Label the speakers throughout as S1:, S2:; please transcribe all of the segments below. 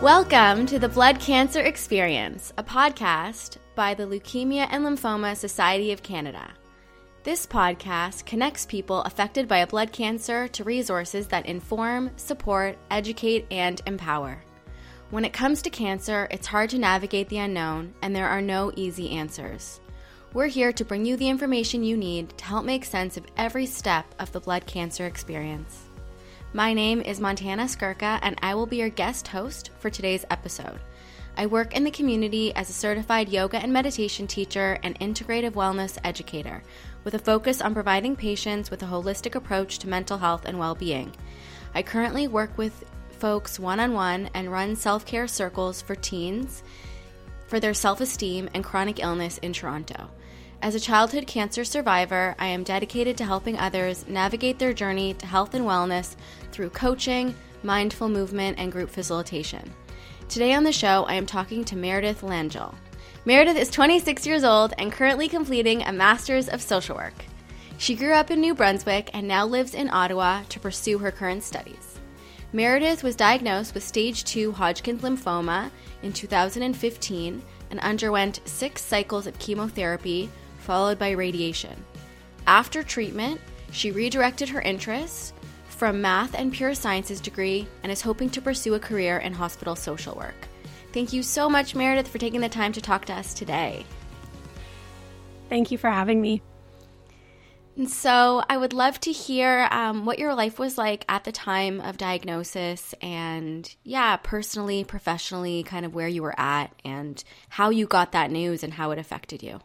S1: Welcome to the Blood Cancer Experience, a podcast by the Leukemia and Lymphoma Society of Canada. This podcast connects people affected by a blood cancer to resources that inform, support, educate, and empower. When it comes to cancer, it's hard to navigate the unknown, and there are no easy answers. We're here to bring you the information you need to help make sense of every step of the blood cancer experience. My name is Montana Skirka, and I will be your guest host for today's episode. I work in the community as a certified yoga and meditation teacher and integrative wellness educator, with a focus on providing patients with a holistic approach to mental health and well being. I currently work with folks one on one and run self care circles for teens for their self esteem and chronic illness in Toronto. As a childhood cancer survivor, I am dedicated to helping others navigate their journey to health and wellness through coaching, mindful movement, and group facilitation. Today on the show, I am talking to Meredith Langell. Meredith is 26 years old and currently completing a Master's of Social Work. She grew up in New Brunswick and now lives in Ottawa to pursue her current studies. Meredith was diagnosed with stage 2 Hodgkin's lymphoma in 2015 and underwent six cycles of chemotherapy followed by radiation. After treatment, she redirected her interests from math and pure sciences degree and is hoping to pursue a career in hospital social work. Thank you so much, Meredith, for taking the time to talk to us today.
S2: Thank you for having me.
S1: And so, I would love to hear um, what your life was like at the time of diagnosis and, yeah, personally, professionally, kind of where you were at and how you got that news and how it affected you.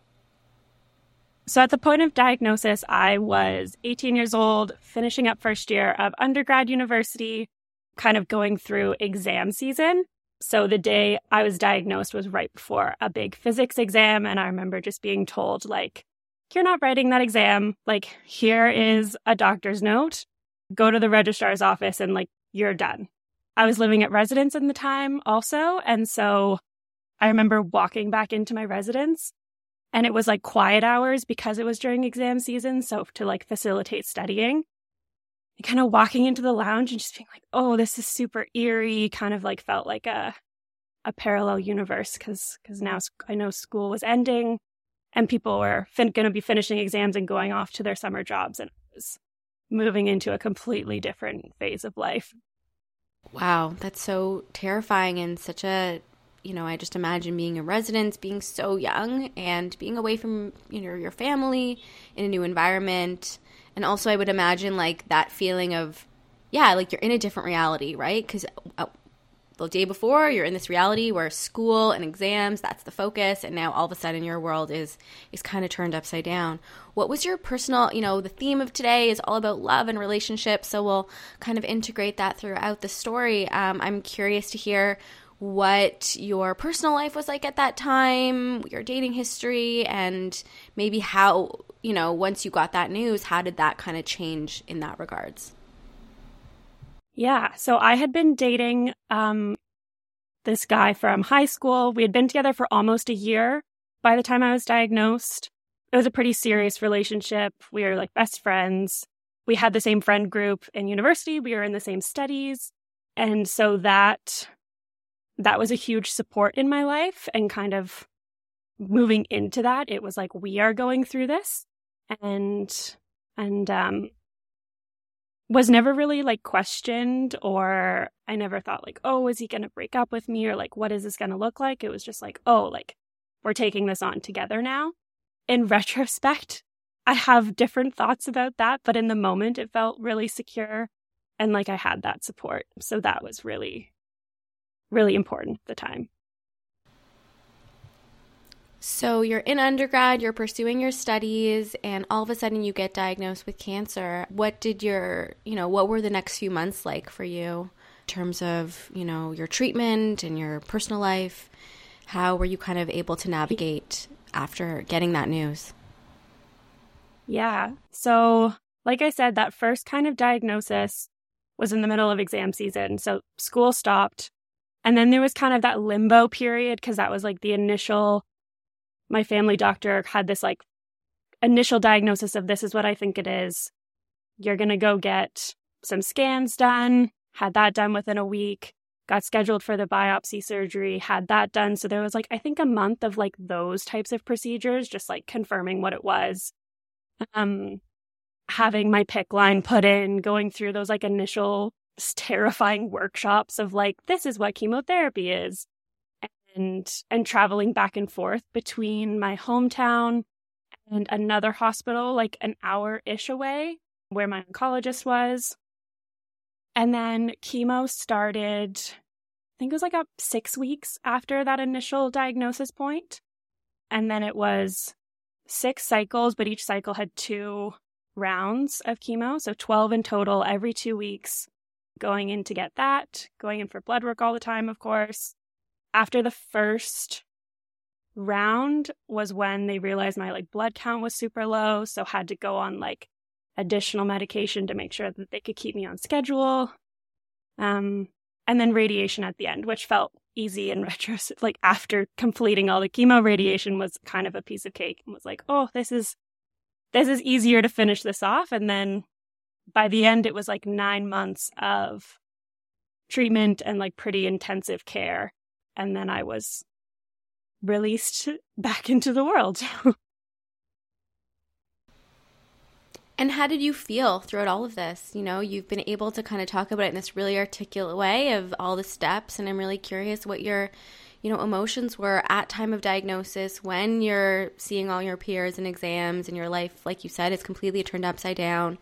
S2: So, at the point of diagnosis, I was 18 years old, finishing up first year of undergrad university, kind of going through exam season. So, the day I was diagnosed was right before a big physics exam. And I remember just being told, like, you're not writing that exam. Like, here is a doctor's note. Go to the registrar's office and, like, you're done. I was living at residence in the time also. And so I remember walking back into my residence and it was like quiet hours because it was during exam season. So to like facilitate studying, and kind of walking into the lounge and just being like, oh, this is super eerie, kind of like felt like a, a parallel universe because because now I know school was ending and people were fin- going to be finishing exams and going off to their summer jobs and it was moving into a completely different phase of life.
S1: Wow, that's so terrifying and such a you know, I just imagine being a resident, being so young and being away from, you know, your family in a new environment. And also I would imagine like that feeling of yeah, like you're in a different reality, right? Cuz uh, the day before you're in this reality where school and exams that's the focus and now all of a sudden your world is is kind of turned upside down what was your personal you know the theme of today is all about love and relationships so we'll kind of integrate that throughout the story um, i'm curious to hear what your personal life was like at that time, your dating history, and maybe how, you know, once you got that news, how did that kind of change in that regards?
S2: Yeah. So I had been dating um, this guy from high school. We had been together for almost a year by the time I was diagnosed. It was a pretty serious relationship. We were like best friends. We had the same friend group in university. We were in the same studies. And so that that was a huge support in my life and kind of moving into that it was like we are going through this. And and um was never really like questioned or I never thought like oh is he going to break up with me? or like what is this going to look like? It was just like oh like we're taking this on together now. In retrospect I have different thoughts about that but in the moment it felt really secure and like I had that support. So that was really really important at the time.
S1: So you're in undergrad, you're pursuing your studies, and all of a sudden you get diagnosed with cancer. What did your, you know, what were the next few months like for you in terms of, you know, your treatment and your personal life? How were you kind of able to navigate after getting that news?
S2: Yeah. So, like I said, that first kind of diagnosis was in the middle of exam season. So, school stopped. And then there was kind of that limbo period because that was like the initial, my family doctor had this like initial diagnosis of this is what I think it is. You're going to go get some scans done, had that done within a week. got scheduled for the biopsy surgery, had that done. So there was like, I think a month of like those types of procedures, just like confirming what it was. Um, having my PICC line put in, going through those like initial terrifying workshops of like, this is what chemotherapy is. And, and traveling back and forth between my hometown and another hospital, like an hour ish away where my oncologist was. And then chemo started, I think it was like up six weeks after that initial diagnosis. And then it was six cycles, but each cycle had two rounds of chemo. So 12 in total every two weeks, going in to get that, going in for blood work all the time, of course. After the first round was when they realized my like blood count was super low. So had to go on like additional medication to make sure that they could keep me on schedule. Um, and then radiation at the end, which felt easy in retrospect. Like after completing all the chemo, radiation was kind of a piece of cake and was like, oh, this is this is easier to finish this off. And then by the end, it was like nine months of treatment and like pretty intensive care. And then I was released back into the world.
S1: And how did you feel throughout all of this? You know, you've been able to kind of talk about it in this really articulate way of all the steps, and I'm really curious what your, you know, emotions were at time of diagnosis when you're seeing all your peers and exams, and your life, like you said, is completely turned upside down.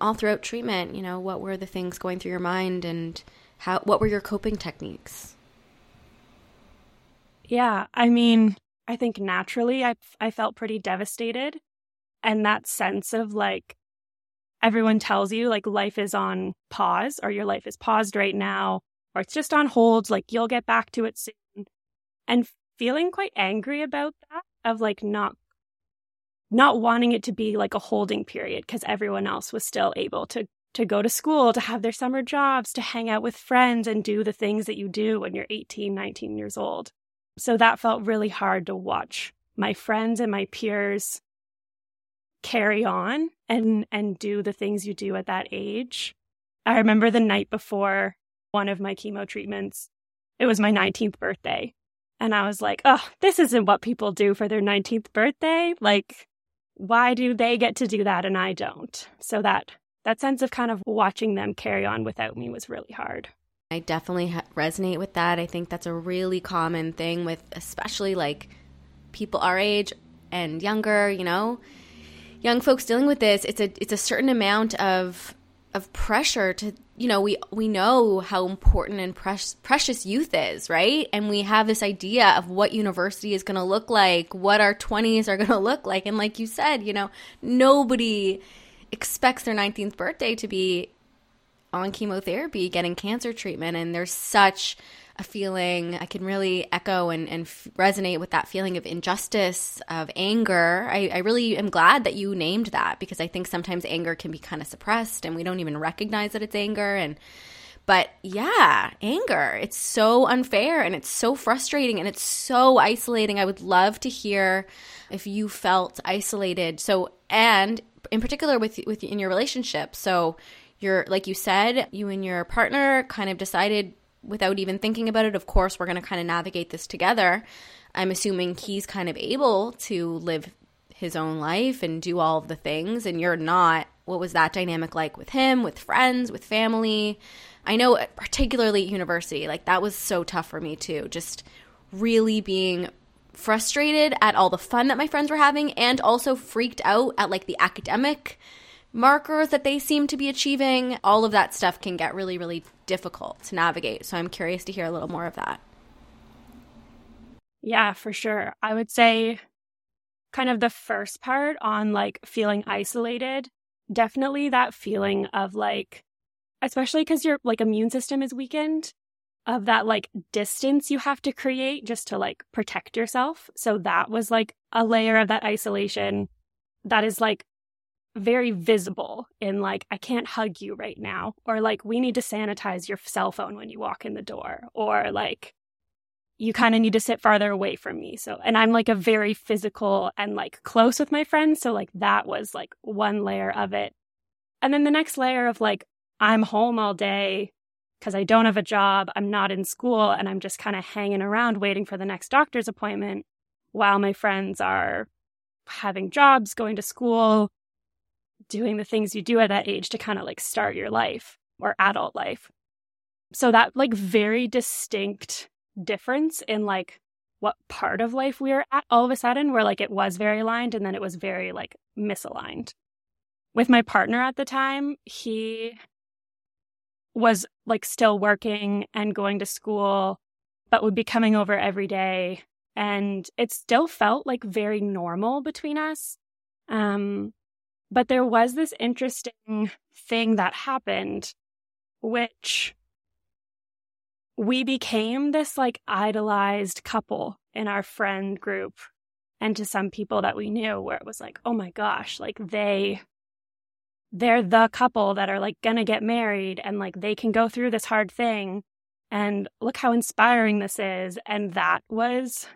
S1: All throughout treatment, you know, what were the things going through your mind, and how? What were your coping techniques?
S2: Yeah, I mean, I think naturally, I I felt pretty devastated and that sense of like everyone tells you like life is on pause or your life is paused right now or it's just on hold like you'll get back to it soon and feeling quite angry about that of like not not wanting it to be like a holding period because everyone else was still able to to go to school to have their summer jobs to hang out with friends and do the things that you do when you're 18 19 years old so that felt really hard to watch my friends and my peers carry on and and do the things you do at that age. I remember the night before one of my chemo treatments. It was my 19th birthday. And I was like, "Oh, this isn't what people do for their 19th birthday. Like why do they get to do that and I don't?" So that that sense of kind of watching them carry on without me was really hard.
S1: I definitely resonate with that. I think that's a really common thing with especially like people our age and younger, you know young folks dealing with this, it's a it's a certain amount of of pressure to you know we we know how important and precious precious youth is right? And we have this idea of what university is going to look like what our 20s are going to look like. And like you said you know nobody expects their 19th birthday to be on chemotherapy getting cancer treatment and there's such a feeling I can really echo and, and f- resonate with that feeling of injustice, of anger. I, I really am glad that you named that because I think sometimes anger can be kind of suppressed and we don't even recognize that it's anger. And but yeah, anger. It's so unfair and it's so frustrating and it's so isolating. I would love to hear if you felt isolated. So and in particular with with in your relationship. So you're like you said, you and your partner kind of decided without even thinking about it. Of course, we're going to kind of navigate this together. I'm assuming he's kind of able to live his own life and do all of the things, and you're not. What was that dynamic like with him, with friends, with family? I know, particularly at university, like that was so tough for me too. Just really being frustrated at all the fun that my friends were having and also freaked out at like the academic markers that they seem to be achieving. All of that stuff can get really, really difficult to navigate. So I'm curious to hear a little more of that.
S2: Yeah, for sure. I would say kind of the first part on like feeling isolated, definitely that feeling of like, especially because your like immune system is weakened, of that like distance you have to create just to like protect yourself. So that was like a layer of that isolation that is like very visible in like i can't hug you right now or like we need to sanitize your cell phone when you walk in the door or like you kind of need to sit farther away from me. So and i'm like a very physical and like close with my friends so like that was like one layer of it. And then the next layer of like i'm home all day because I don't have a job, I'm not in school, and I'm just kind of hanging around waiting for the next doctor's appointment while my friends are having jobs, going to school, doing the things you do at that age to kind of like start your life or adult life. So that like very distinct difference in like what part of life we were at all of a sudden where like it was very aligned and then it was very like misaligned. With my partner at the time, he was like still working and going to school, but would be coming over every day. And it still felt like very normal between us. Um, but there was this interesting thing that happened, which we became this like idolized couple in our friend group and to some people that we knew where it was like, oh my gosh, like they they're the couple that are like gonna get married and like they can go through this hard thing and look how inspiring this is. And that was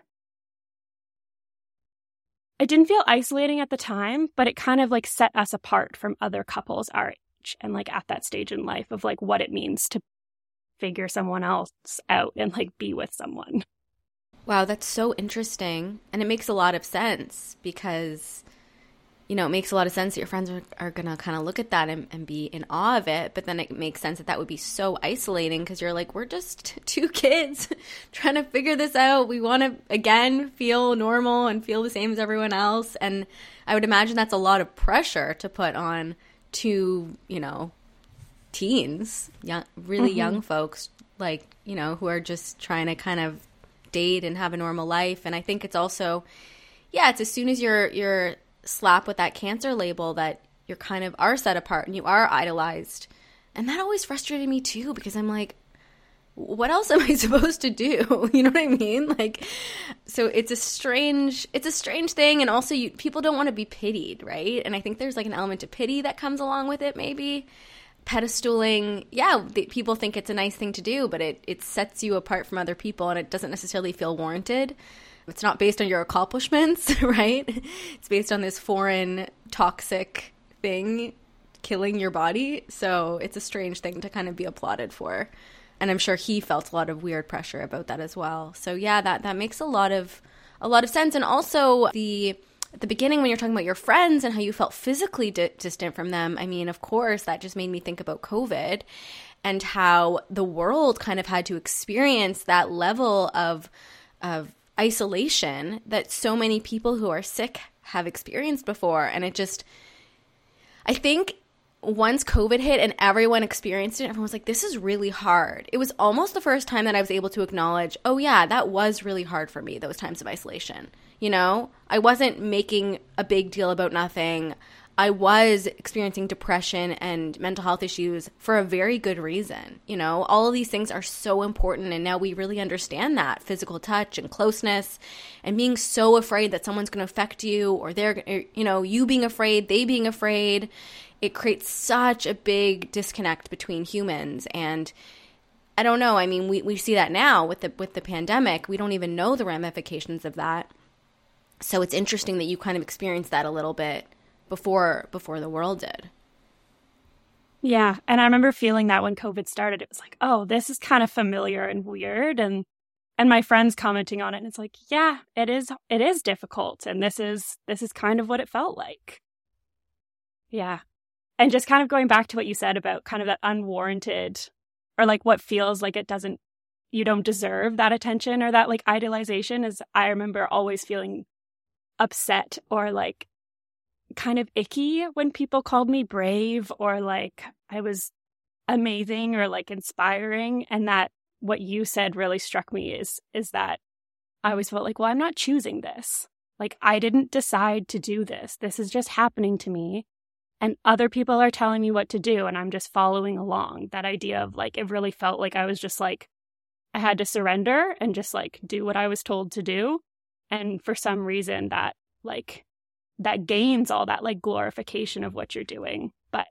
S2: it didn't feel isolating at the time but it kind of like set us apart from other couples our age and like at that stage in life of like what it means to figure someone else out and like be with someone.
S1: Wow that's so interesting and it makes a lot of sense because you know, it makes a lot of sense that your friends are, are going to kind of look at that and, and, be in awe of it. But then it makes sense that that would be so isolating because you're like, we're just two kids trying to figure this out. We want to, again, feel normal and feel the same as everyone else. And I would imagine that's a lot of pressure to put on two, you know, teens, young, really mm-hmm. young folks, like, you know, who are just trying to kind of date and have a normal life. And I think it's also, yeah, it's as soon as you're, you're, slap with that cancer label that you're kind of are set apart and you are idolized. And that always frustrated me too because I'm like, what else am I supposed to do? You know what I mean? Like, so it's a strange, it's a strange thing, and also you, people don't want to be pitied, right? And I think there's like an element of pity that comes along with it, maybe pedestaling. Yeah, the, people think it's a nice thing to do, but it it sets you apart from other people, and it doesn't necessarily feel warranted. It's not based on your accomplishments, right? It's based on this foreign toxic thing killing your body. So it's a strange thing to kind of be applauded for. And I'm sure he felt a lot of weird pressure about that as well. So yeah, that that makes a lot of a lot of sense. And also the at the beginning when you're talking about your friends and how you felt physically di- distant from them, I mean, of course, that just made me think about COVID and how the world kind of had to experience that level of of isolation that so many people who are sick have experienced before. And it just, I think once COVID hit and everyone experienced it, everyone was like, this is really hard. It was almost the first time that I was able to acknowledge, oh, yeah, that was really hard for me, those times of isolation. You know, I wasn't making a big deal about nothing. I was experiencing depression and mental health issues for a very good reason. You know, all of these things are so important. And now we really understand that physical touch and closeness and being so afraid that someone's going to affect you or they're, er, you know, you being afraid, they being afraid. It creates such a big disconnect between humans. And I don't know. I mean, we, we see that now with the, with the pandemic. We don't even know the ramifications of that. So it's interesting that you kind of experienced that a little bit before before the world did.
S2: Yeah, and I remember feeling that when COVID started, it was like, "Oh, this is kind of familiar and weird." And and my friends commenting on it, and it's like, "Yeah, it is. It is difficult, and this is this is kind of what it felt like." Yeah, and just kind of going back to what you said about kind of that unwarranted, or like what feels like it doesn't, you don't deserve that attention or that like idolization. Is I remember always feeling upset or like kind of icky when people called me brave or like I was amazing or like inspiring and that what you said really struck me is is that I always felt like well I'm not choosing this. Like I didn't decide to do this. This is just happening to me and other people are telling me what to do and I'm just following along. That idea of like it really felt like I was just like I had to surrender and just like do what I was told to do. And for some reason that like that gains all that like glorification of what you're doing but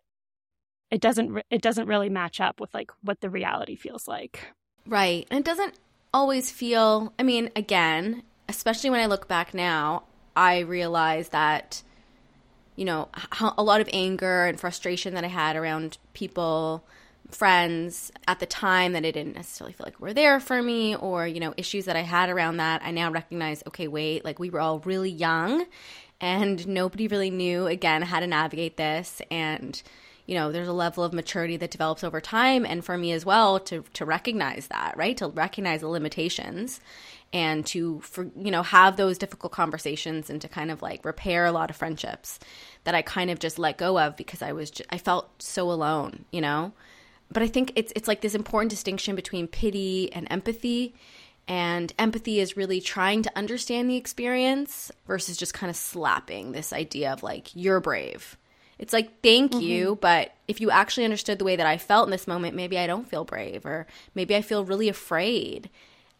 S2: it doesn't it doesn't really match up with like what the reality feels like.
S1: Right and it doesn't always feel i mean again especially when i look back now i realize that you know a lot of anger and frustration that i had around people friends at the time that I didn't necessarily feel like were there for me or, you know, issues that I had around that, I now recognize, okay, wait, like we were all really young and nobody really knew, again, how to navigate this. And, you know, there's a level of maturity that develops over time. And for me as well, to, to recognize that, right? To recognize the limitations and to, for, you know, have those difficult conversations and to kind of like repair a lot of friendships that I kind of just let go of because I was, just, I felt so alone, you know? but I think it's it's like this important distinction between pity and empathy. And empathy is really trying to understand the experience versus just kind of slapping this idea of like, you're brave. It's like, thank mm-hmm. you, but if you actually understood the way that I felt in this moment, maybe I don't feel brave, or maybe I feel really afraid.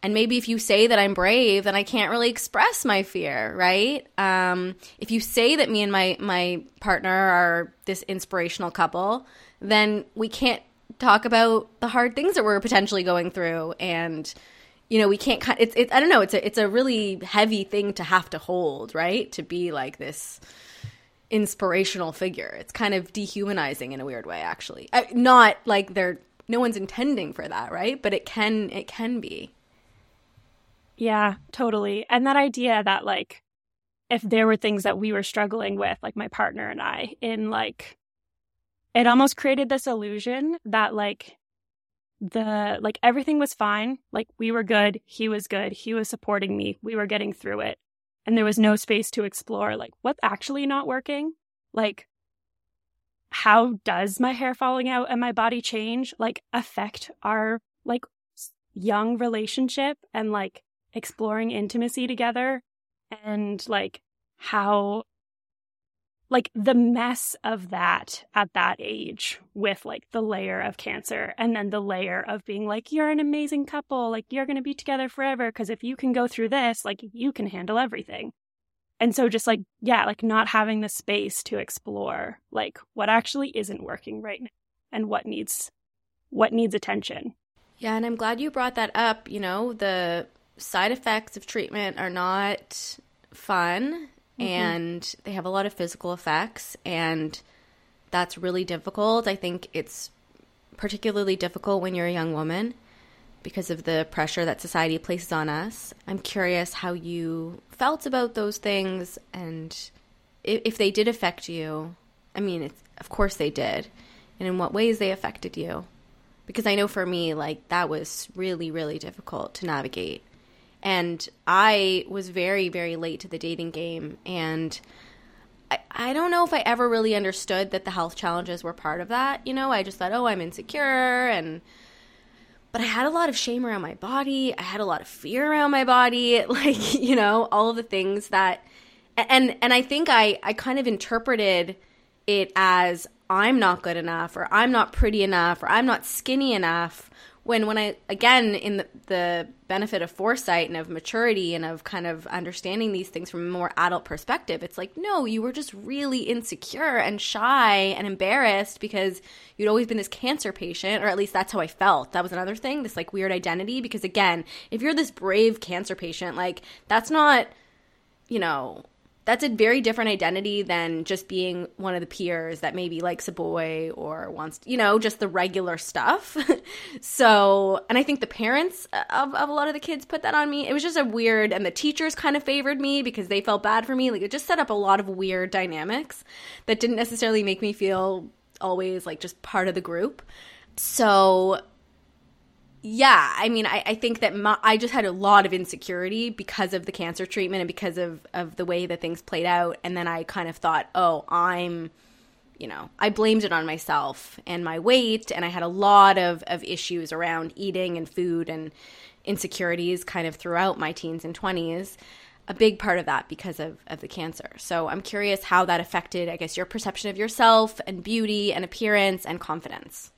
S1: And maybe if you say that I'm brave, then I can't really express my fear, right? Um, if you say that me and my my partner are this inspirational couple, then we can't talk about the hard things that we're potentially going through and you know we can't it's it, i don't know it's a it's a really heavy thing to have to hold right? To be like this inspirational figure. It's kind of dehumanizing in a weird way actually. I, not like they're no one's intending for that right? But it can it can be.
S2: Yeah totally. And that idea that like if there were things that we were struggling with like my partner and i in like it almost created this illusion that like the like everything was fine. Like we were good. He was good. He was supporting me. We were getting through it. And there was no space to explore like what's actually not working? Like how does my hair falling out and my body change like affect our like young relationship and like exploring intimacy together? And like how like the mess of that at that age with like the layer of cancer and then the layer of being like you're an amazing couple. Like you're going to be together forever because if you can go through this like you can handle everything. And so just like yeah like not having the space to explore like what actually isn't working right now and what needs what needs attention.
S1: Yeah and i'm glad you brought that up. You know the side effects of treatment are not fun mm-hmm. and they have a lot of physical effects and that's really difficult. I think it's particularly difficult when you're a young woman because of the pressure that society places on us. I'm curious how you felt about those things and if, if they did affect you. I mean, of course they did. And in what ways they affected you. Because I know for me, like, that was really, really difficult to navigate. And I was very, very late to the dating game. And I, I don't know if I ever really understood that the health challenges were part of that. You know, I just thought, oh, I'm insecure. And, but I had a lot of shame around my body. I had a lot of fear around my body. Like, you know, all the things that, and, and I think I, I kind of interpreted it as I'm not good enough or I'm not pretty enough or I'm not skinny enough when when I again in the, the, benefit of foresight and of maturity and of kind of understanding these things from a more adult perspective, it's like no, you were just really insecure and shy and embarrassed because you'd always been this cancer patient, or at least that's how I felt. That was another thing, this like weird identity. Because again, if you're this brave cancer patient, like that's not you know that's a very different identity than just being one of the peers that maybe likes a boy or wants, you know, just the regular stuff. so, and I think the parents of, of a lot of the kids put that on me. It was just a weird, and the teachers kind of favored me because they felt bad for me. Like it just set up a lot of weird dynamics that didn't necessarily make me feel always like just part of the group. So yeah, I mean, I, I think that my, I just had a lot of insecurity because of the cancer treatment and because of, of the way that things played out. And then I kind of thought, oh, I'm, you know, I blamed it on myself and my weight. And I had a lot of, of issues around eating and food and insecurities kind of throughout my teens and 20s. A big part of that because of, of the cancer. So I'm curious how that affected, I guess, your perception of yourself and beauty and appearance and confidence.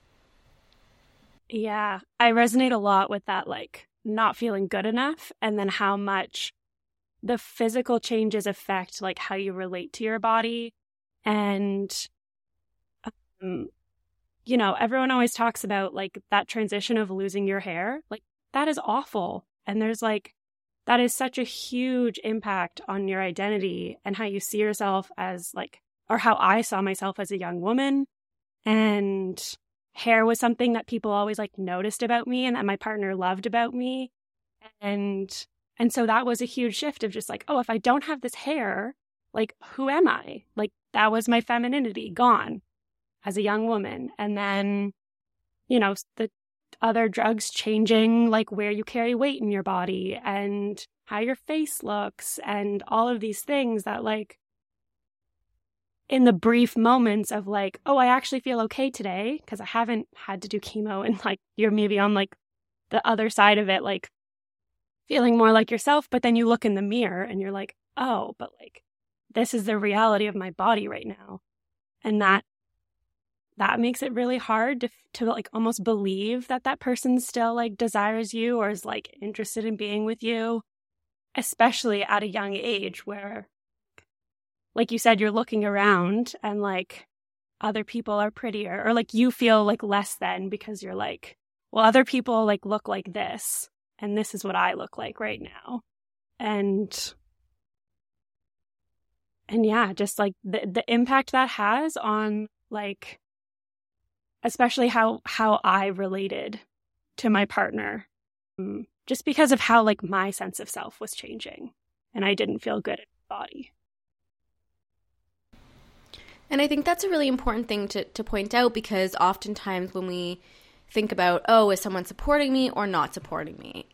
S2: Yeah, I resonate a lot with that, like not feeling good enough, and then how much the physical changes affect like how you relate to your body. And, um, you know, everyone always talks about like that transition of losing your hair. Like, that is awful. And there's like, that is such a huge impact on your identity and how you see yourself as like, or how I saw myself as a young woman. And hair was something that people always like noticed about me and that my partner loved about me. And and so that was a huge shift of just like, oh, if I don't have this hair, like who am I? Like that was my femininity gone as a young woman. And then, you know, the other drugs changing like where you carry weight in your body and how your face looks and all of these things that like in the brief moments of like, oh, I actually feel okay today because I haven't had to do chemo and like you're maybe on like the other side of it, like feeling more like yourself. But then you look in the mirror and you're like, oh, but like this is the reality of my body right now. And that that makes it really hard to to like almost believe that that person still like desires you or is like interested in being with you especially at a young age where like you said, you're looking around and like other people are prettier or like you feel like less than because you're like, well, other people like look like this and this is what I look like right now. And and yeah, just like the the impact that has on like especially how how I related to my partner um, just because of how like my sense of self was changing and I didn't feel good in my body.
S1: And I think that's a really important thing to, to point out because oftentimes when we think about, oh, is someone supporting me or not supporting me?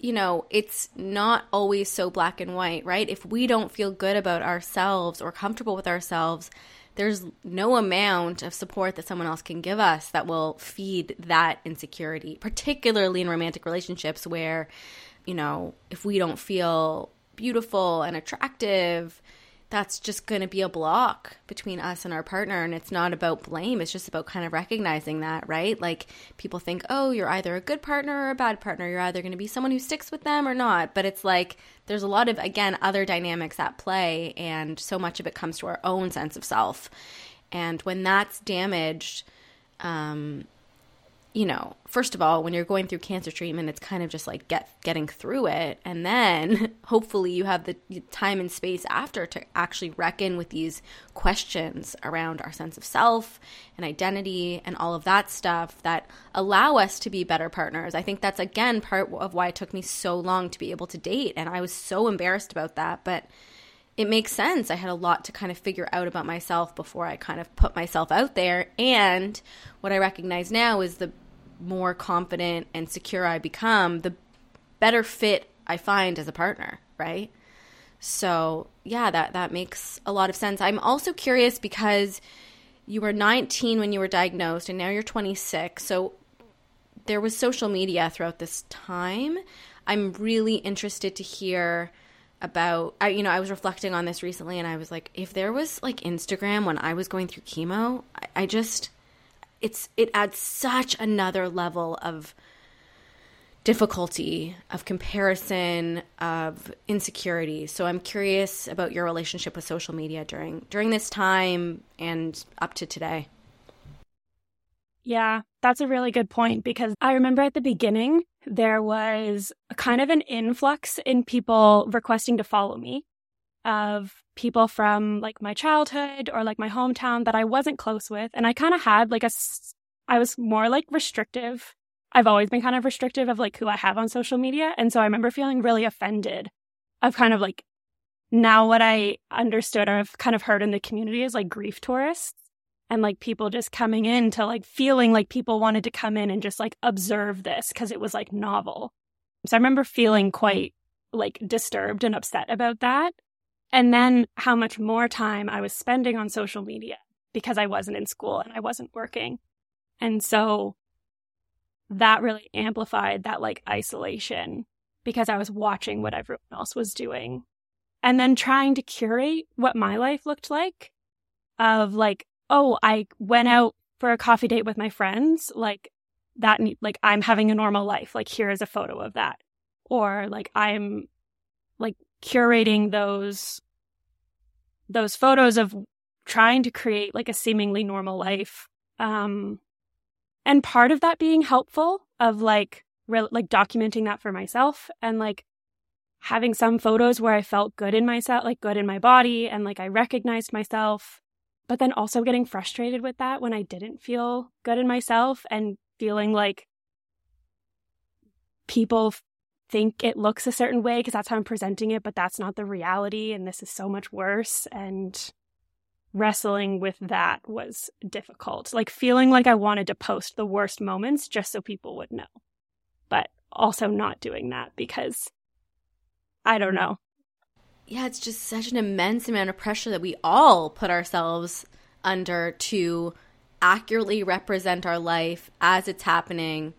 S1: You know, it's not always so black and white, right? If we don't feel good about ourselves or comfortable with ourselves, there's no amount of support that someone else can give us that will feed that insecurity, particularly in romantic relationships where, you know, if we don't feel beautiful and attractive, that's just going to be a block between us and our partner and it's not about blame it's just about kind of recognizing that right? Like people think oh you're either a good partner or a bad partner. You're either going to be someone who sticks with them or not. But it's like there's a lot of again other dynamics at play and so much of it comes to our own sense of self. And when that's damaged um, you know, first of all, when you're going through cancer treatment, it's kind of just like get getting through it, and then hopefully you have the time and space after to actually reckon with these questions around our sense of self and identity and all of that stuff that allow us to be better partners. I think that's again part of why it took me so long to be able to date, and I was so embarrassed about that, but it makes sense. I had a lot to kind of figure out about myself before I kind of put myself out there. And what I recognize now is the more confident and secure I become, the better fit I find as a partner, right? So, yeah, that that makes a lot of sense. I'm also curious because you were 19 when you were diagnosed and now you're 26. So, there was social media throughout this time. I'm really interested to hear about I you know, I was reflecting on this recently and I was like if there was like Instagram when I was going through chemo, I, I just it's it adds such another level of difficulty of comparison of insecurity. So i'm curious about your relationship with social media during during this time and up to today.
S2: Yeah that's a really good point because i remember at the beginning there was kind of an influx in people requesting to follow me of people from like my childhood or like my hometown that I wasn't close with. And I kind of had like a, I was more like restrictive. I've always been kind of restrictive of like who I have on social media. And so I remember feeling really offended of kind of like now what I understood or I've kind of heard in the community is like grief tourists and like people just coming in to like feeling like people wanted to come in and just like observe this because it was like novel. So I remember feeling quite like disturbed and upset about that. And then how much more time I was spending on social media because I wasn't in school and I wasn't working. And so that really amplified that like isolation because I was watching what everyone else was doing and then trying to curate what my life looked like of like, oh, I went out for a coffee date with my friends, like that, like I'm having a normal life. Like here is a photo of that. Or like I'm like curating those those photos of trying to create like a seemingly normal life um and part of that being helpful of like re- like documenting that for myself and like having some photos where I felt good in myself like good in my body and like I recognized myself but then also getting frustrated with that when I didn't feel good in myself and feeling like people think it looks a certain way because that's how I'm presenting it, but that's not the reality. And this is so much worse. And wrestling with that was difficult. Like feeling like I wanted to post the worst moments just so people would know, but also not doing that because I don't know.
S1: Yeah, it's just such an immense amount of pressure that we all put ourselves under to accurately represent our life as it's happening,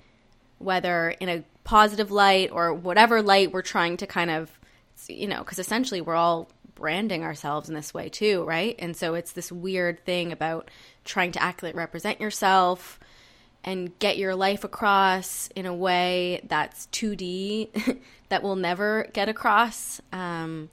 S1: whether in a positive light or whatever light we're trying to kind of, you know, because essentially we're all branding ourselves in this way too, right? And so it's this weird thing about trying to accurately represent yourself and get your life across in a way that's 2D that will never get across. Um,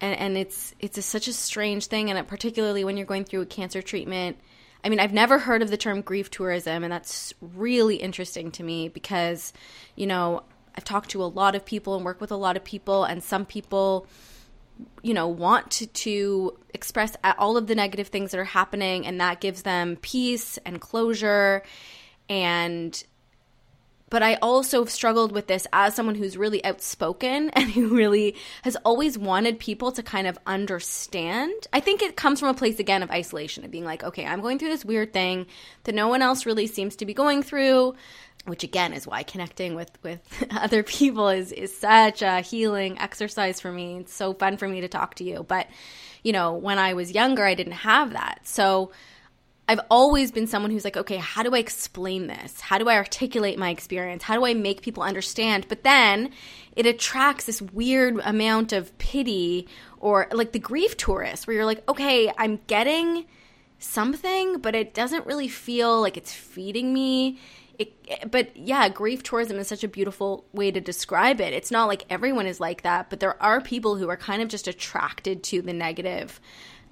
S1: and, and it's it's a, such a strange thing, and particularly when you're going through a cancer treatment. I mean, I've never heard of the term grief tourism, and that's really interesting to me because, you know, I've talked to a lot of people and work with a lot of people, and some people you know want to, to express all of the negative things that are happening and that gives them peace and closure and but I also have struggled with this as someone who's really outspoken and who really has always wanted people to kind of understand. I think it comes from a place again of isolation of being like, okay, I'm going through this weird thing that no one else really seems to be going through, which again is why connecting with with other people is is such a healing exercise for me. It's so fun for me to talk to you. But, you know, when I was younger, I didn't have that. So I've always been someone who's like, okay, how do I explain this? How do I articulate my experience? How do I make people understand? But then it attracts this weird amount of pity or like the grief tourist where you're like, okay, I'm getting something, but it doesn't really feel like it's feeding me. It, but yeah, grief tourism is such a beautiful way to describe it. It's not like everyone is like that, but there are people who are kind of just attracted to the negative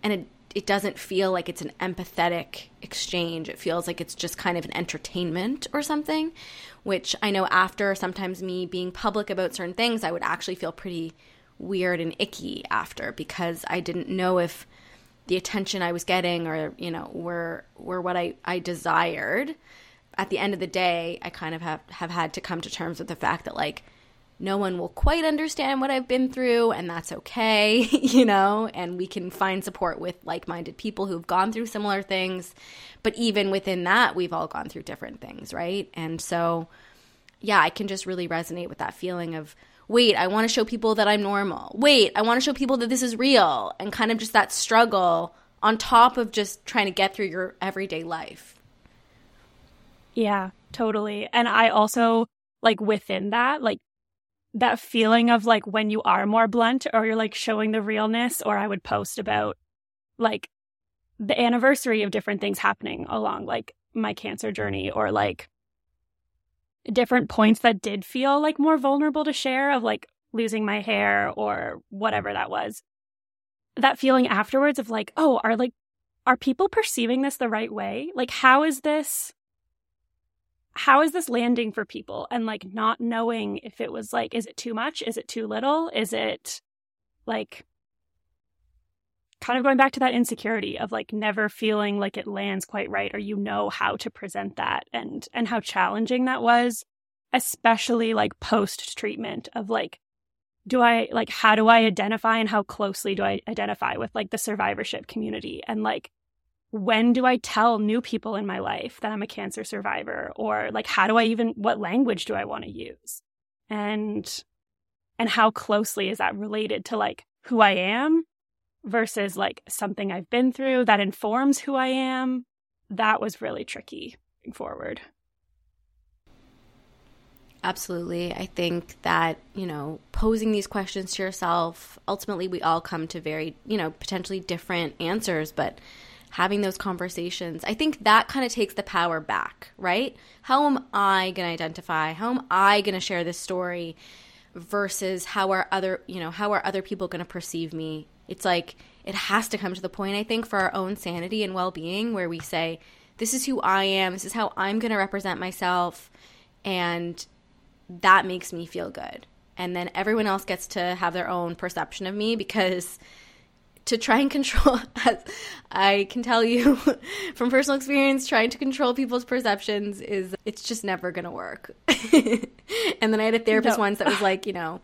S1: and it it doesn't feel like it's an empathetic exchange. It feels like it's just kind of an entertainment or something, which I know after sometimes me being public about certain things, I would actually feel pretty weird and icky after because I didn't know if the attention I was getting or, you know, were were what I, I desired. At the end of the day, I kind of have, have had to come to terms with the fact that like no one will quite understand what I've been through, and that's okay, you know, and we can find support with like minded people who've gone through similar things. But even within that, we've all gone through different things, right? And so, yeah, I can just really resonate with that feeling of, wait, I want to show people that I'm normal. Wait, I want to show people that this is real, and kind of just that struggle on top of just trying to get through your everyday life.
S2: Yeah, totally. And I also, like, within that, like, that feeling of like when you are more blunt or you're like showing the realness or i would post about like the anniversary of different things happening along like my cancer journey or like different points that did feel like more vulnerable to share of like losing my hair or whatever that was. That feeling afterwards of like oh are like are people perceiving this the right way? Like how is this how is this landing for people? And like not knowing if it was like is it too much? Is it too little? Is it like kind of going back to that insecurity of like never feeling like it lands quite right or you know how to present that and and how challenging that was especially like post treatment of like do i like how do i identify and how closely do i identify with like the survivorship community and like when do I tell new people in my life that I'm a cancer survivor? Or like, how do I even, what language do I want to use? And, and how closely is that related to like who I am versus like something I've been through that informs who I am? That was really tricky forward.
S1: Absolutely. I think that, you know, posing these questions to yourself, ultimately we all come to very, you know, potentially different answers, but having those conversations, I think that kind of takes the power back, right? How am I going to identify? How am I going to share this story versus how are other, you know, how are other people going to perceive me? It's like it has to come to the point I think for our own sanity and well-being where we say this is who I am, this is how I'm going to represent myself and that makes me feel good. And then everyone else gets to have their own perception of me because to try and control as I can tell you from personal experience trying to control people's perceptions is it's just never going to work. and then I had a therapist no. once that was like, you know,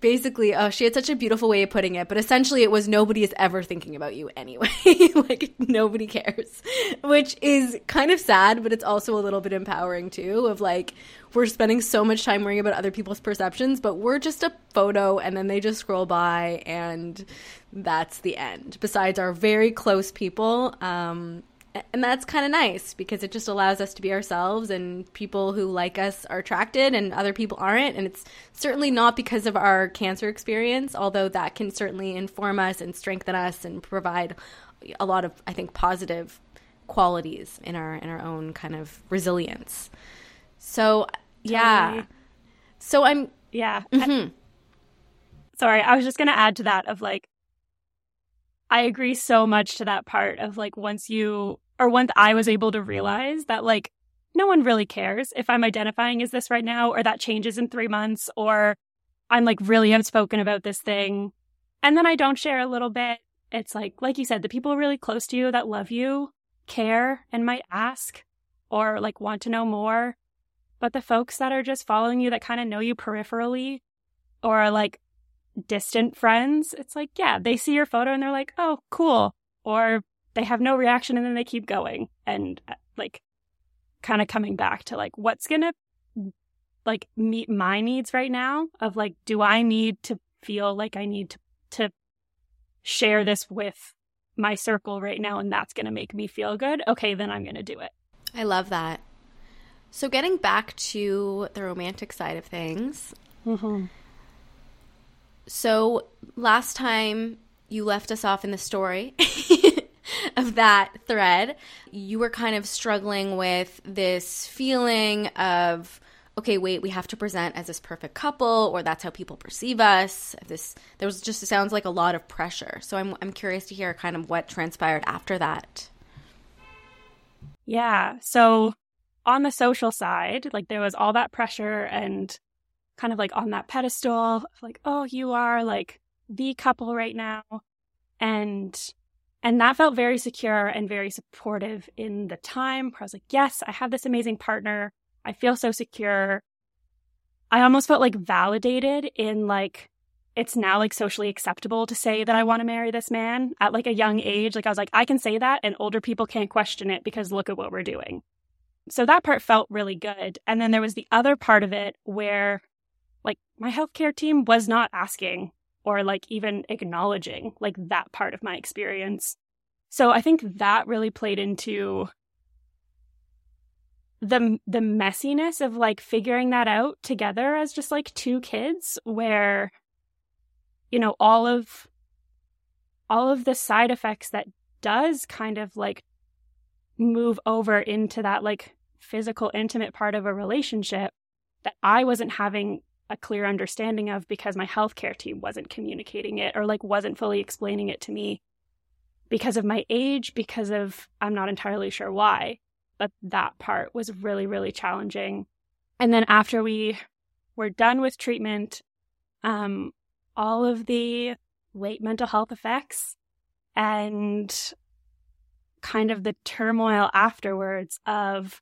S1: basically, oh, she had such a beautiful way of putting it, but essentially it was nobody is ever thinking about you anyway. like nobody cares, which is kind of sad, but it's also a little bit empowering too. Of like we're spending so much time worrying about other people's perceptions, but we're just a photo, and then they just scroll by, and that's the end. Besides our very close people, um, and that's kind of nice because it just allows us to be ourselves and people who like us are attracted and other people aren't and it's certainly not because of our cancer experience although that can certainly inform us and strengthen us and provide a lot of i think positive qualities in our in our own kind of resilience so yeah totally. so i'm
S2: yeah mm-hmm. I, sorry i was just going to add to that of like I agree so much to that part of like once you or once I was able to realize that like no one really cares if I'm identifying as this right now or that changes in 3 months or I'm like really outspoken about this thing and then I don't share a little bit. It's like like you said the people really close to you that love you care and might ask or like want to know more. But the folks that are just following you that kind of know you peripherally or like distant friends, it's like, yeah, they see your photo and they're like, oh, cool. Or they have no reaction and then they keep going and uh, like kind of coming back to like, what's going to like meet my needs right now of like, do I need to feel like I need to, to share this with my circle right now and that's going to make me feel good? Okay, then I'm going to do it.
S1: I love that. So, getting back to the romantic side of things, mm-hmm. So last time you left us off in the story of that thread, you were kind of struggling with this feeling of okay, wait, we have to present as this perfect couple, or that's how people perceive us. This there was just it sounds like a lot of pressure. So I'm I'm curious to hear kind of what transpired after that.
S2: Yeah. So on the social side, like there was all that pressure and kind of like on that pedestal like oh you are like the couple right now. And and that felt very secure and very supportive in the time where I was like yes I have this amazing partner. I feel so secure. I almost felt like validated in like it's now like socially acceptable to say that I want to marry this man at like a young age. Like I was like I can say that and older people can't question it because look at what we're doing. So that part felt really good. And then there was the other part of it where my healthcare team was not asking or like even acknowledging like that part of my experience. So I think that really played into the the messiness of like figuring that out together as just like two kids where you know all of all of the side effects that does kind of like move over into that like physical intimate part of a relationship that I wasn't having a clear understanding of because my healthcare team wasn't communicating it or like wasn't fully explaining it to me because of my age, because of I'm not entirely sure why. But that part was really, really challenging. And then after we were done with treatment, um, all of the late mental health effects and kind of the turmoil afterwards of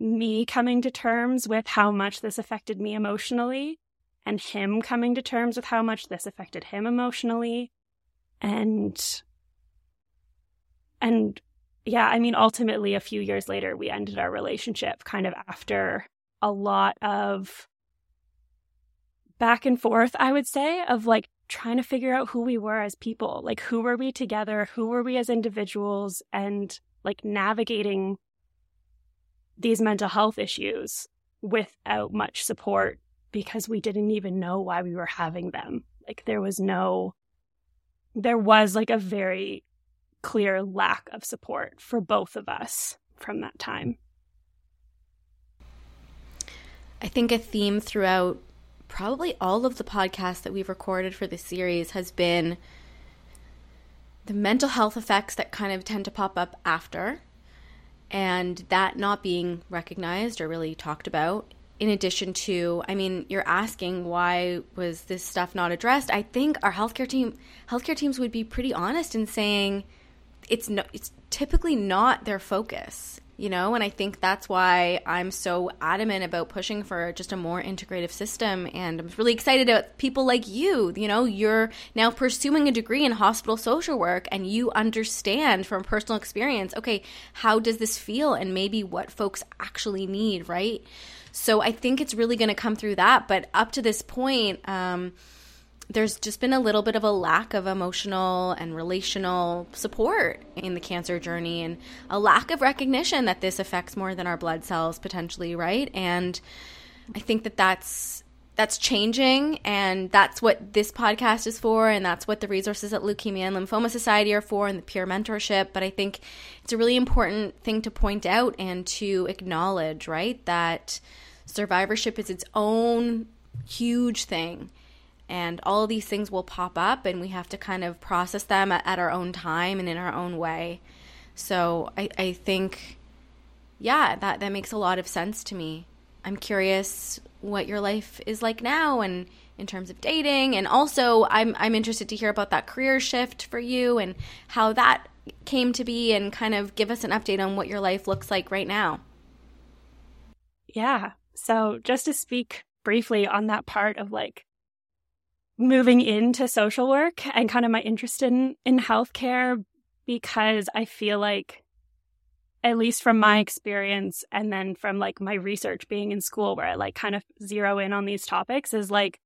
S2: me coming to terms with how much this affected me emotionally and him coming to terms with how much this affected him emotionally. And and yeah i mean ultimately a few years later we ended our relationship kind of after a lot of back and forth i would say of like trying to figure out who we were as people. Like who were we together? Who were we as individuals? And like navigating these mental health issues without much support because we didn't even know why we were having them. Like there was no, there was like a very clear lack of support for both of us from that time.
S1: I think a theme throughout probably all of the podcasts that we've recorded for this series has been the mental health effects that kind of tend to pop up after and that not being recognized or really talked about in addition to i mean you're asking why was this stuff not addressed? I think our healthcare team healthcare teams would be pretty honest in saying it's no it's typically not their focus you know? And i think that's why i'm so adamant about pushing for just a more integrative system. And i'm really excited about people like you you know? You're now pursuing a degree in hospital social work and you understand from personal experience okay how does this feel? And maybe what folks actually need right? So I think it's really going to come through that. But up to this point, um, there's just been a little bit of a lack of emotional and relational support in the cancer journey and a lack of recognition that this affects more than our blood cells potentially, right? And I think that that's that's changing and that's what this podcast is for and that's what the resources at leukemia and lymphoma society are for and the peer mentorship but i think it's a really important thing to point out and to acknowledge right that survivorship is its own huge thing and all these things will pop up and we have to kind of process them at, at our own time and in our own way so I, I think yeah that, that makes a lot of sense to me i'm curious what your life is like now and in terms of dating and also I'm I'm interested to hear about that career shift for you and how that came to be and kind of give us an update on what your life looks like right now.
S2: Yeah. So just to speak briefly on that part of like moving into social work and kind of my interest in in healthcare because I feel like at least from my experience and then from like my research being in school where I like kind of zero in on these topics is like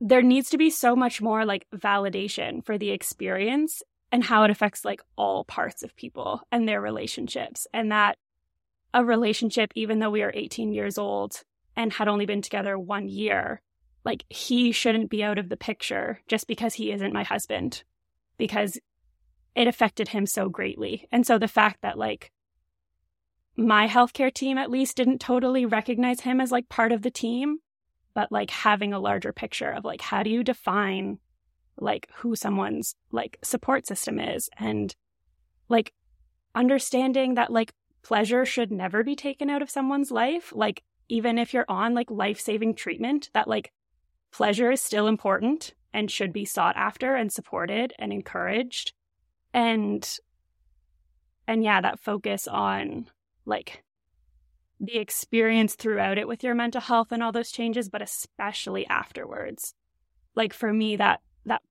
S2: there needs to be so much more like validation for the experience and how it affects like all parts of people and their relationships. And that a relationship even though we are 18 years old and had only been together 1 year like he shouldn't be out of the picture just because he isn't my husband because it affected him so greatly. And so the fact that like my healthcare team at least didn't totally recognize him as like part of the team, but like having a larger picture of like how do you define like who someone's like support system is? And like understanding that like pleasure should never be taken out of someone's life like even if you're on like life-saving treatment that like pleasure is still important and should be sought after and supported and encouraged and and yeah that focus on like the experience throughout it with your mental health and all those changes, but especially afterwards. Like for me, that that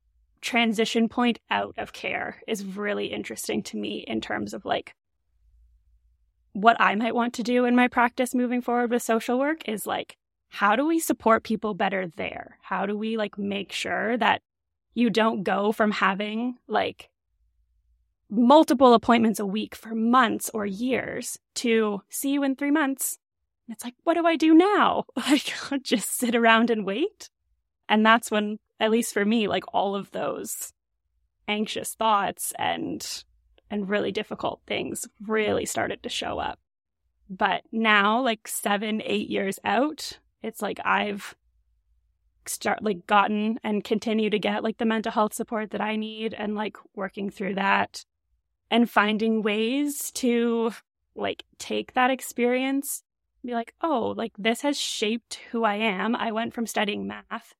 S2: transition point out of care is really interesting to me in terms of like what I might want to do in my practice moving forward with social work is like how do we support people better there? How do we like make sure that you don't go from having like multiple appointments a week for months or years to see you in three months. And it's like, what do I do now? Can't just sit around and wait. And that's when, at least for me, like all of those anxious thoughts and and really difficult things really started to show up. But now, like seven, eight years out, it's like I've start like gotten and continue to get like the mental health support that I need and like working through that and finding ways to like take that experience be like oh like this has shaped who i am. I went from studying math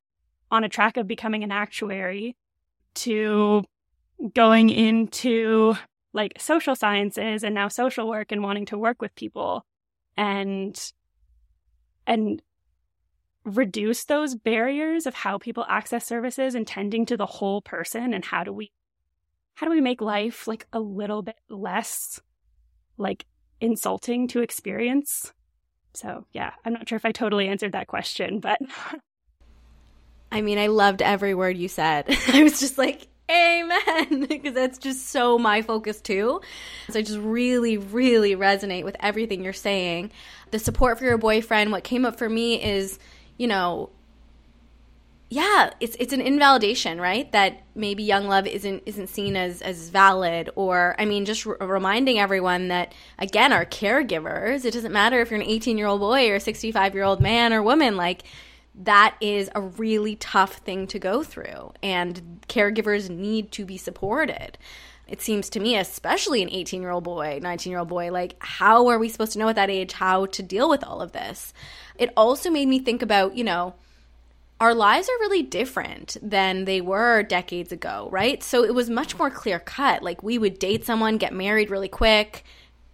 S2: on a track of becoming an actuary to going into like social sciences and now social work and wanting to work with people and and reduce those barriers of how people access services and tending to the whole person and how do we how do we make life like a little bit less like insulting to experience? So, yeah, I'm not sure if I totally answered that question, but
S1: I mean, I loved every word you said. I was just like, amen, because that's just so my focus too. So I just really, really resonate with everything you're saying. The support for your boyfriend, what came up for me is, you know, yeah, it's it's an invalidation, right? That maybe young love isn't isn't seen as as valid, or I mean, just reminding everyone that again, our caregivers. It doesn't matter if you're an 18 year old boy or a 65 year old man or woman. Like that is a really tough thing to go through, and caregivers need to be supported. it seems to me, especially an 18 year old boy, 19 year old boy, like, how are we supposed to know at that age how to deal with all of this? It also made me think about, you know, our lives are really different than they were decades ago, right? So it was much more clear cut. Like, we would date someone, get married really quick,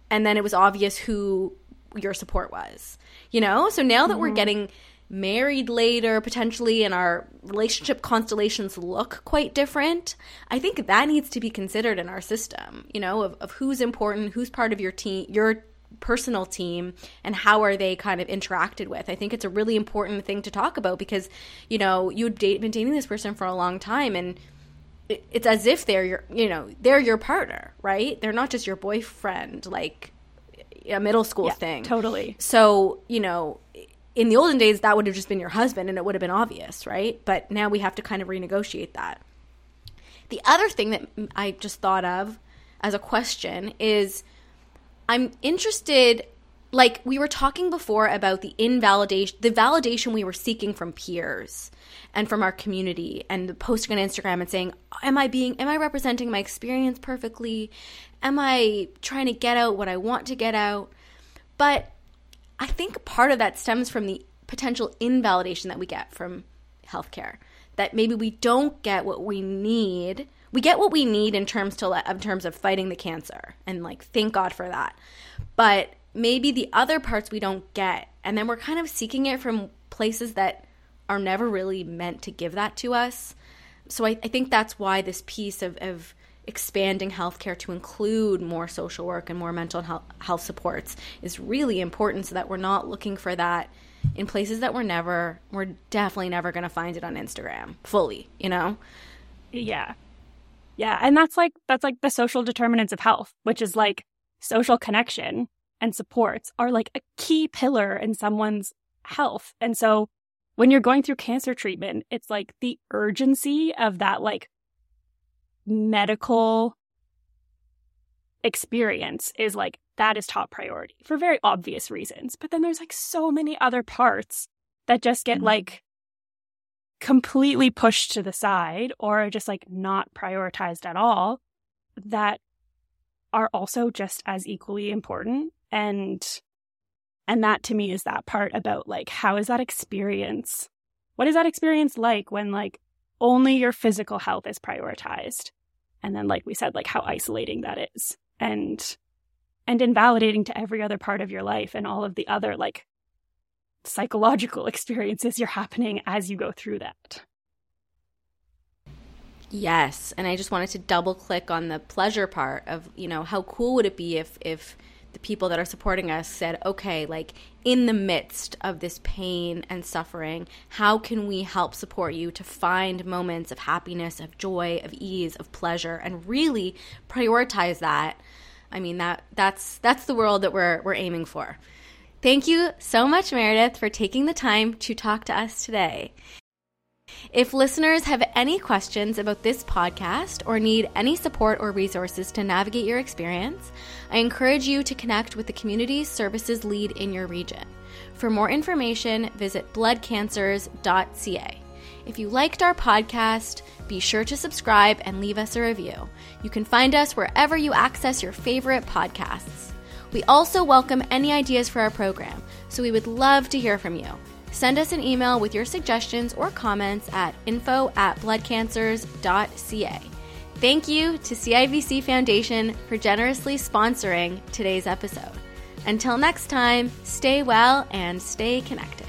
S1: and then it was obvious who your support was, you know? So now that mm-hmm. we're getting married later potentially and our relationship constellations look quite different i think that needs to be considered in our system you know of, of who's important who's part of your team your personal team and how are they kind of interacted with i think it's a really important thing to talk about because you know you've date, been dating this person for a long time and it's as if they're your you know they're your partner right they're not just your boyfriend like a middle school
S2: yeah,
S1: thing
S2: totally
S1: so you know in the olden days that would have just been your husband and it would have been obvious, right? But now we have to kind of renegotiate that. The other thing that I just thought of as a question is I'm interested like we were talking before about the invalidation the validation we were seeking from peers and from our community and posting on Instagram and saying am I being am I representing my experience perfectly am I trying to get out what I want to get out but I think part of that stems from the potential invalidation that we get from healthcare. That maybe we don't get what we need. We get what we need in terms to in terms of fighting the cancer, and like thank God for that. But maybe the other parts we don't get, and then we're kind of seeking it from places that are never really meant to give that to us. So I, I think that's why this piece of, of expanding healthcare to include more social work and more mental health supports is really important so that we're not looking for that in places that we're never we're definitely never going to find it on Instagram fully, you know?
S2: Yeah. Yeah, and that's like that's like the social determinants of health, which is like social connection and supports are like a key pillar in someone's health. And so when you're going through cancer treatment, it's like the urgency of that like medical experience is like that is top priority for very obvious reasons. But then there's like so many other parts that just get mm-hmm. like completely pushed to the side or just like not prioritized at all that are also just as equally important and and that to me is that part about like how is that experience what is that experience like when like only your physical health is prioritized. And then, like we said, like how isolating that is and, and invalidating to every other part of your life and all of the other like psychological experiences you're happening as you go through that.
S1: Yes, and I just wanted to double click on the pleasure part of, you know, how cool would it be if if the people that are supporting us said, okay, like in the midst of this pain and suffering, how can we help support you to find moments of happiness, of joy, of ease, of pleasure, and really prioritize that? I mean that that's that's the world that we're we're aiming for. Thank you so much, Meredith, for taking the time to talk to us today. If listeners have any questions about this podcast or need any support or resources to navigate your experience, I encourage you to connect with the community services lead in your region. For more information, visit bloodcancers.ca. If you liked our podcast, be sure to subscribe and leave us a review. You can find us wherever you access your favorite podcasts. We also welcome any ideas for our program, so we would love to hear from you. Send us an email with your suggestions or comments at info at bloodcancers.ca. Thank you to CIBC Foundation for generously sponsoring today's episode. Until next time, stay well and stay connected.